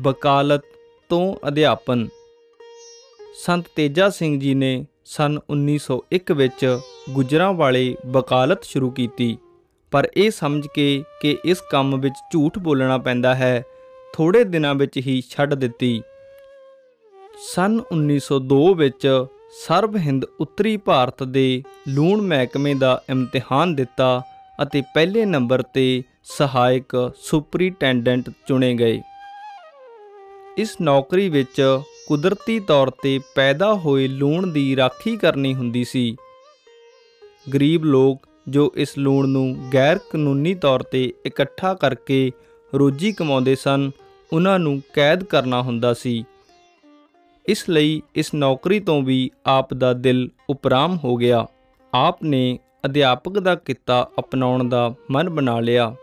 ਵਕਾਲਤ ਤੋਂ ਅਧਿਆਪਨ। ਸੰਤ ਤੇਜਾ ਸਿੰਘ ਜੀ ਨੇ ਸਨ 1901 ਵਿੱਚ ਗੁਜਰਾਂਵਾਲੇ ਵਕਾਲਤ ਸ਼ੁਰੂ ਕੀਤੀ। ਪਰ ਇਹ ਸਮਝ ਕੇ ਕਿ ਇਸ ਕੰਮ ਵਿੱਚ ਝੂਠ ਬੋਲਣਾ ਪੈਂਦਾ ਹੈ ਥੋੜੇ ਦਿਨਾਂ ਵਿੱਚ ਹੀ ਛੱਡ ਦਿੱਤੀ। ਸਨ 1902 ਵਿੱਚ ਸਰਬ ਹਿੰਦ ਉੱਤਰੀ ਭਾਰਤ ਦੇ ਲੂਣ ਮਹਿਕਮੇ ਦਾ ਇਮਤਿਹਾਨ ਦਿੱਤਾ ਅਤੇ ਪਹਿਲੇ ਨੰਬਰ ਤੇ ਸਹਾਇਕ ਸੁਪਰੀਟੈਂਡੈਂਟ ਚੁਣੇ ਗਏ। ਇਸ ਨੌਕਰੀ ਵਿੱਚ ਕੁਦਰਤੀ ਤੌਰ ਤੇ ਪੈਦਾ ਹੋਏ ਲੂਣ ਦੀ ਰਾਖੀ ਕਰਨੀ ਹੁੰਦੀ ਸੀ। ਗਰੀਬ ਲੋਕ ਜੋ ਇਸ ਲੂਣ ਨੂੰ ਗੈਰ ਕਾਨੂੰਨੀ ਤੌਰ ਤੇ ਇਕੱਠਾ ਕਰਕੇ ਰੋਜੀ ਕਮਾਉਂਦੇ ਸਨ, ਉਹਨਾਂ ਨੂੰ ਕੈਦ ਕਰਨਾ ਹੁੰਦਾ ਸੀ। ਇਸ ਲਈ ਇਸ ਨੌਕਰੀ ਤੋਂ ਵੀ ਆਪ ਦਾ ਦਿਲ ਉਪਰਾਮ ਹੋ ਗਿਆ। ਆਪ ਨੇ ਅਧਿਆਪਕ ਦਾ ਕਿੱਤਾ ਅਪਣਾਉਣ ਦਾ ਮਨ ਬਣਾ ਲਿਆ।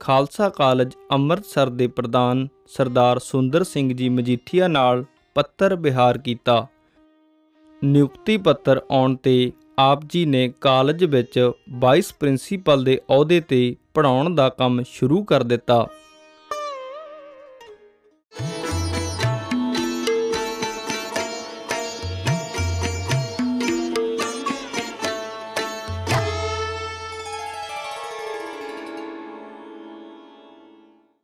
ਖਾਲਸਾ ਕਾਲਜ ਅੰਮ੍ਰਿਤਸਰ ਦੇ ਪ੍ਰਧਾਨ ਸਰਦਾਰ ਸੁੰਦਰ ਸਿੰਘ ਜੀ ਮਜੀਠੀਆ ਨਾਲ ਪੱਤਰ ਵਿਹਾਰ ਕੀਤਾ। ਨਿਯੁਕਤੀ ਪੱਤਰ ਆਉਣ ਤੇ ਆਪ ਜੀ ਨੇ ਕਾਲਜ ਵਿੱਚ ਵਾਈਸ ਪ੍ਰਿੰਸੀਪਲ ਦੇ ਅਹੁਦੇ ਤੇ ਪੜਾਉਣ ਦਾ ਕੰਮ ਸ਼ੁਰੂ ਕਰ ਦਿੱਤਾ।